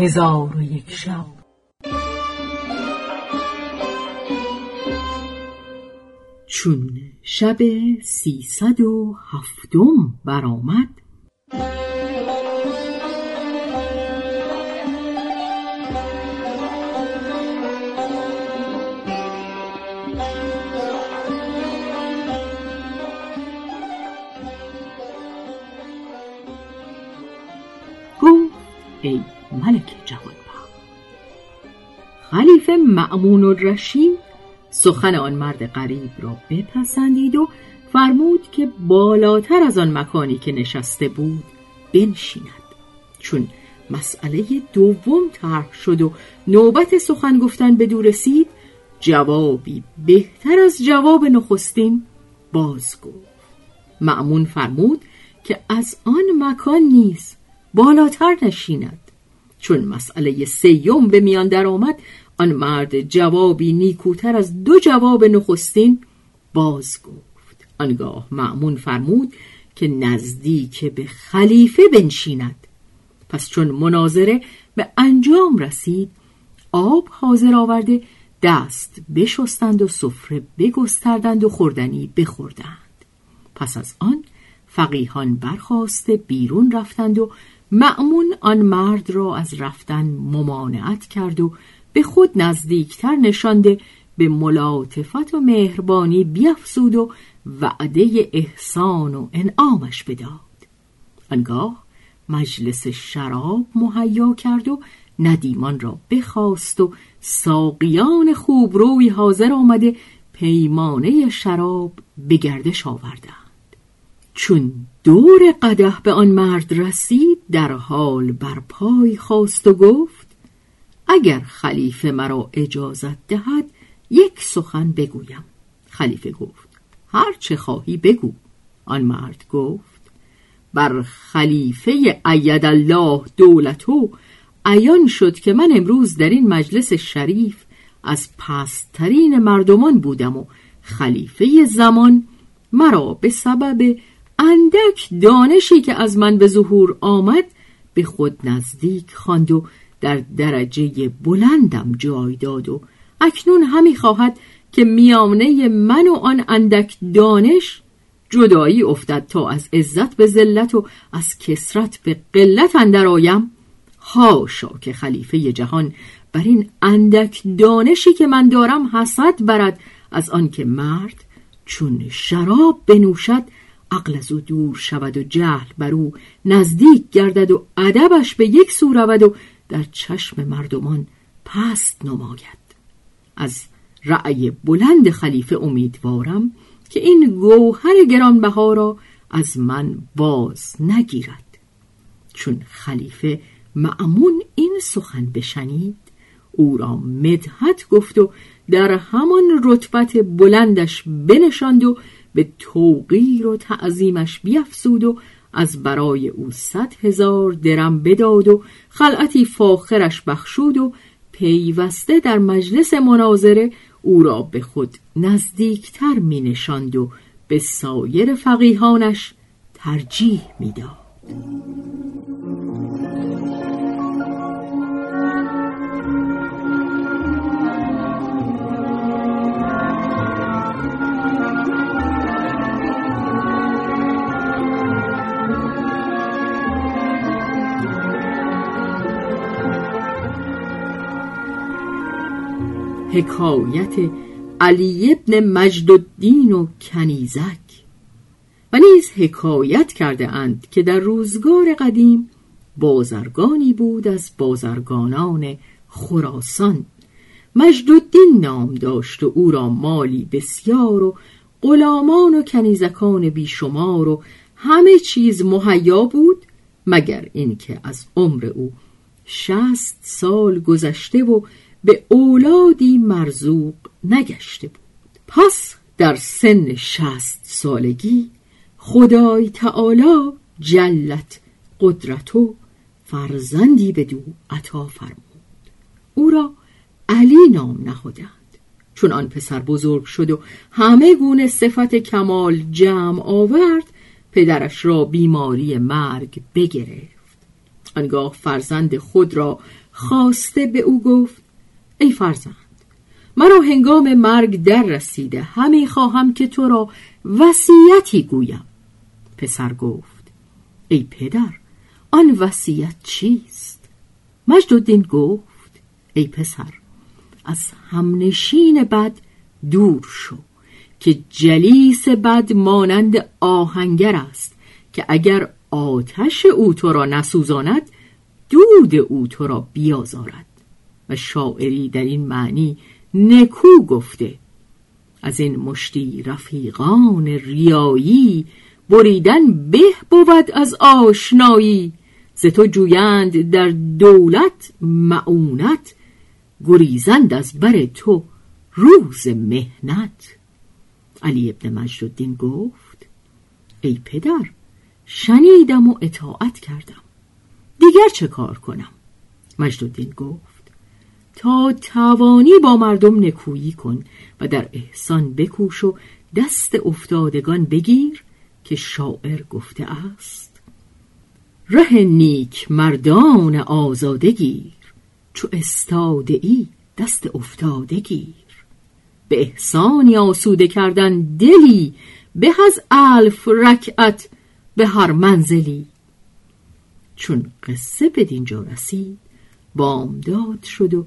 هزار و یک شب. چون شب سیصد و هفتم برآمد ملک جوانبخت خلیفه معمون الرشید سخن آن مرد غریب را بپسندید و فرمود که بالاتر از آن مکانی که نشسته بود بنشیند. چون مسئله دوم طرح شد و نوبت سخن گفتن به دور رسید جوابی بهتر از جواب نخستین باز گفت. معمون فرمود که از آن مکان نیست بالاتر نشیند. چون مسئله سیوم به میان درآمد آن مرد جوابی نیکوتر از دو جواب نخستین باز گفت آنگاه معمون فرمود که نزدیک به خلیفه بنشیند. پس چون مناظره به انجام رسید آب حاضر آورده دست بشستند و سفره بگستردند و خوردنی بخوردند. پس از آن فقیهان برخواسته بیرون رفتند و معمون آن مرد را از رفتن ممانعت کرد و به خود نزدیکتر نشانده به ملاطفت و مهربانی بیافزود و وعده احسان و انعامش بداد. آنگاه مجلس شراب مهیا کرد و ندیمان را بخواست و ساقیان خوبروی حاضر آمده پیمانه شراب به گردش آوردند. چون دور قده به آن مرد رسید در حال بر پای خواست و گفت اگر خلیفه مرا اجازت دهد یک سخن بگویم. خلیفه گفت هر چه خواهی بگو. آن مرد گفت بر خلیفه اید الله دولتو عیان شد که من امروز در این مجلس شریف از پسترین مردمان بودم و خلیفه زمان مرا به سبب اندک دانشی که از من به ظهور آمد به خود نزدیک خواند و در درجه بلندم جای داد و اکنون همی خواهد که میانه من و آن اندک دانش جدایی افتد تا از عزت به ذلت و از کسرت به قلت اندر آیم. هاشا که خلیفه جهان بر این اندک دانشی که من دارم حسد برد از آنکه مرد چون شراب بنوشد عقل از او دور شود و جهل بر او نزدیک گردد و ادبش به یک سو رود و در چشم مردمان پست نماید. از رأی بلند خلیفه امیدوارم که این گوهر گرانبها را از من باز نگیرد. چون خلیفه معمون این سخن بشنید او را مدحت گفت و در همان رتبت بلندش بنشاند و به توقیر و تعظیمش بیافزود و از برای او صد هزار درم بداد و خلعتی فاخرش بخشود و پیوسته در مجلس مناظره او را به خود نزدیکتر می نشاند و به سایر فقیهانش ترجیح می‌داد. حکایت علی ابن مجد الدین و کنیزک. و نیز حکایت کرده اند که در روزگار قدیم بازرگانی بود از بازرگانان خراسان. مجدالدین نام داشت و او را مالی بسیار و غلامان و کنیزکان بیشمار و همه چیز مهیا بود مگر اینکه از عمر او شست سال گذشته و به اولادی مرزوق نگشته بود. پس در سن شست سالگی خدای تعالی جلت قدرتو فرزندی به دو عطا فرمود. او را علی نام نهادند. چون آن پسر بزرگ شد و همه گونه صفت کمال جمع آورد پدرش را بیماری مرگ بگرفت. آنگاه فرزند خود را خواسته به او گفت ای فرزند مرا هنگام مرگ در رسیده همی خواهم که تو را وصیتی گویم. پسر گفت ای پدر آن وصیت چیست؟ مجدالدین گفت ای پسر از همنشین بد دور شو که جلیس بد مانند آهنگر است که اگر آتش او تو را نسوزاند دود او تو را بیازارد. و شاعری در این معنی نکو گفته. از این مشتی رفیقان ریایی بریدن به بود از آشنایی. ز تو جویند در دولت معونت گریزند از بر تو روز مهنت علی ابن مجدالدین گفت ای پدر شنیدم و اطاعت کردم. دیگر چه کار کنم؟ مجدالدین گفت تا توانی با مردم نکویی کن و در احسان بکوش و دست افتادگان بگیر که شاعر گفته است. ره نیک مردان آزاده گیر چو استاده ای دست افتاده گیر. به احسانی آسوده کردن دلی به از الف رکعت به هر منزلی. چون قصه به دینجا رسید بامداد شد و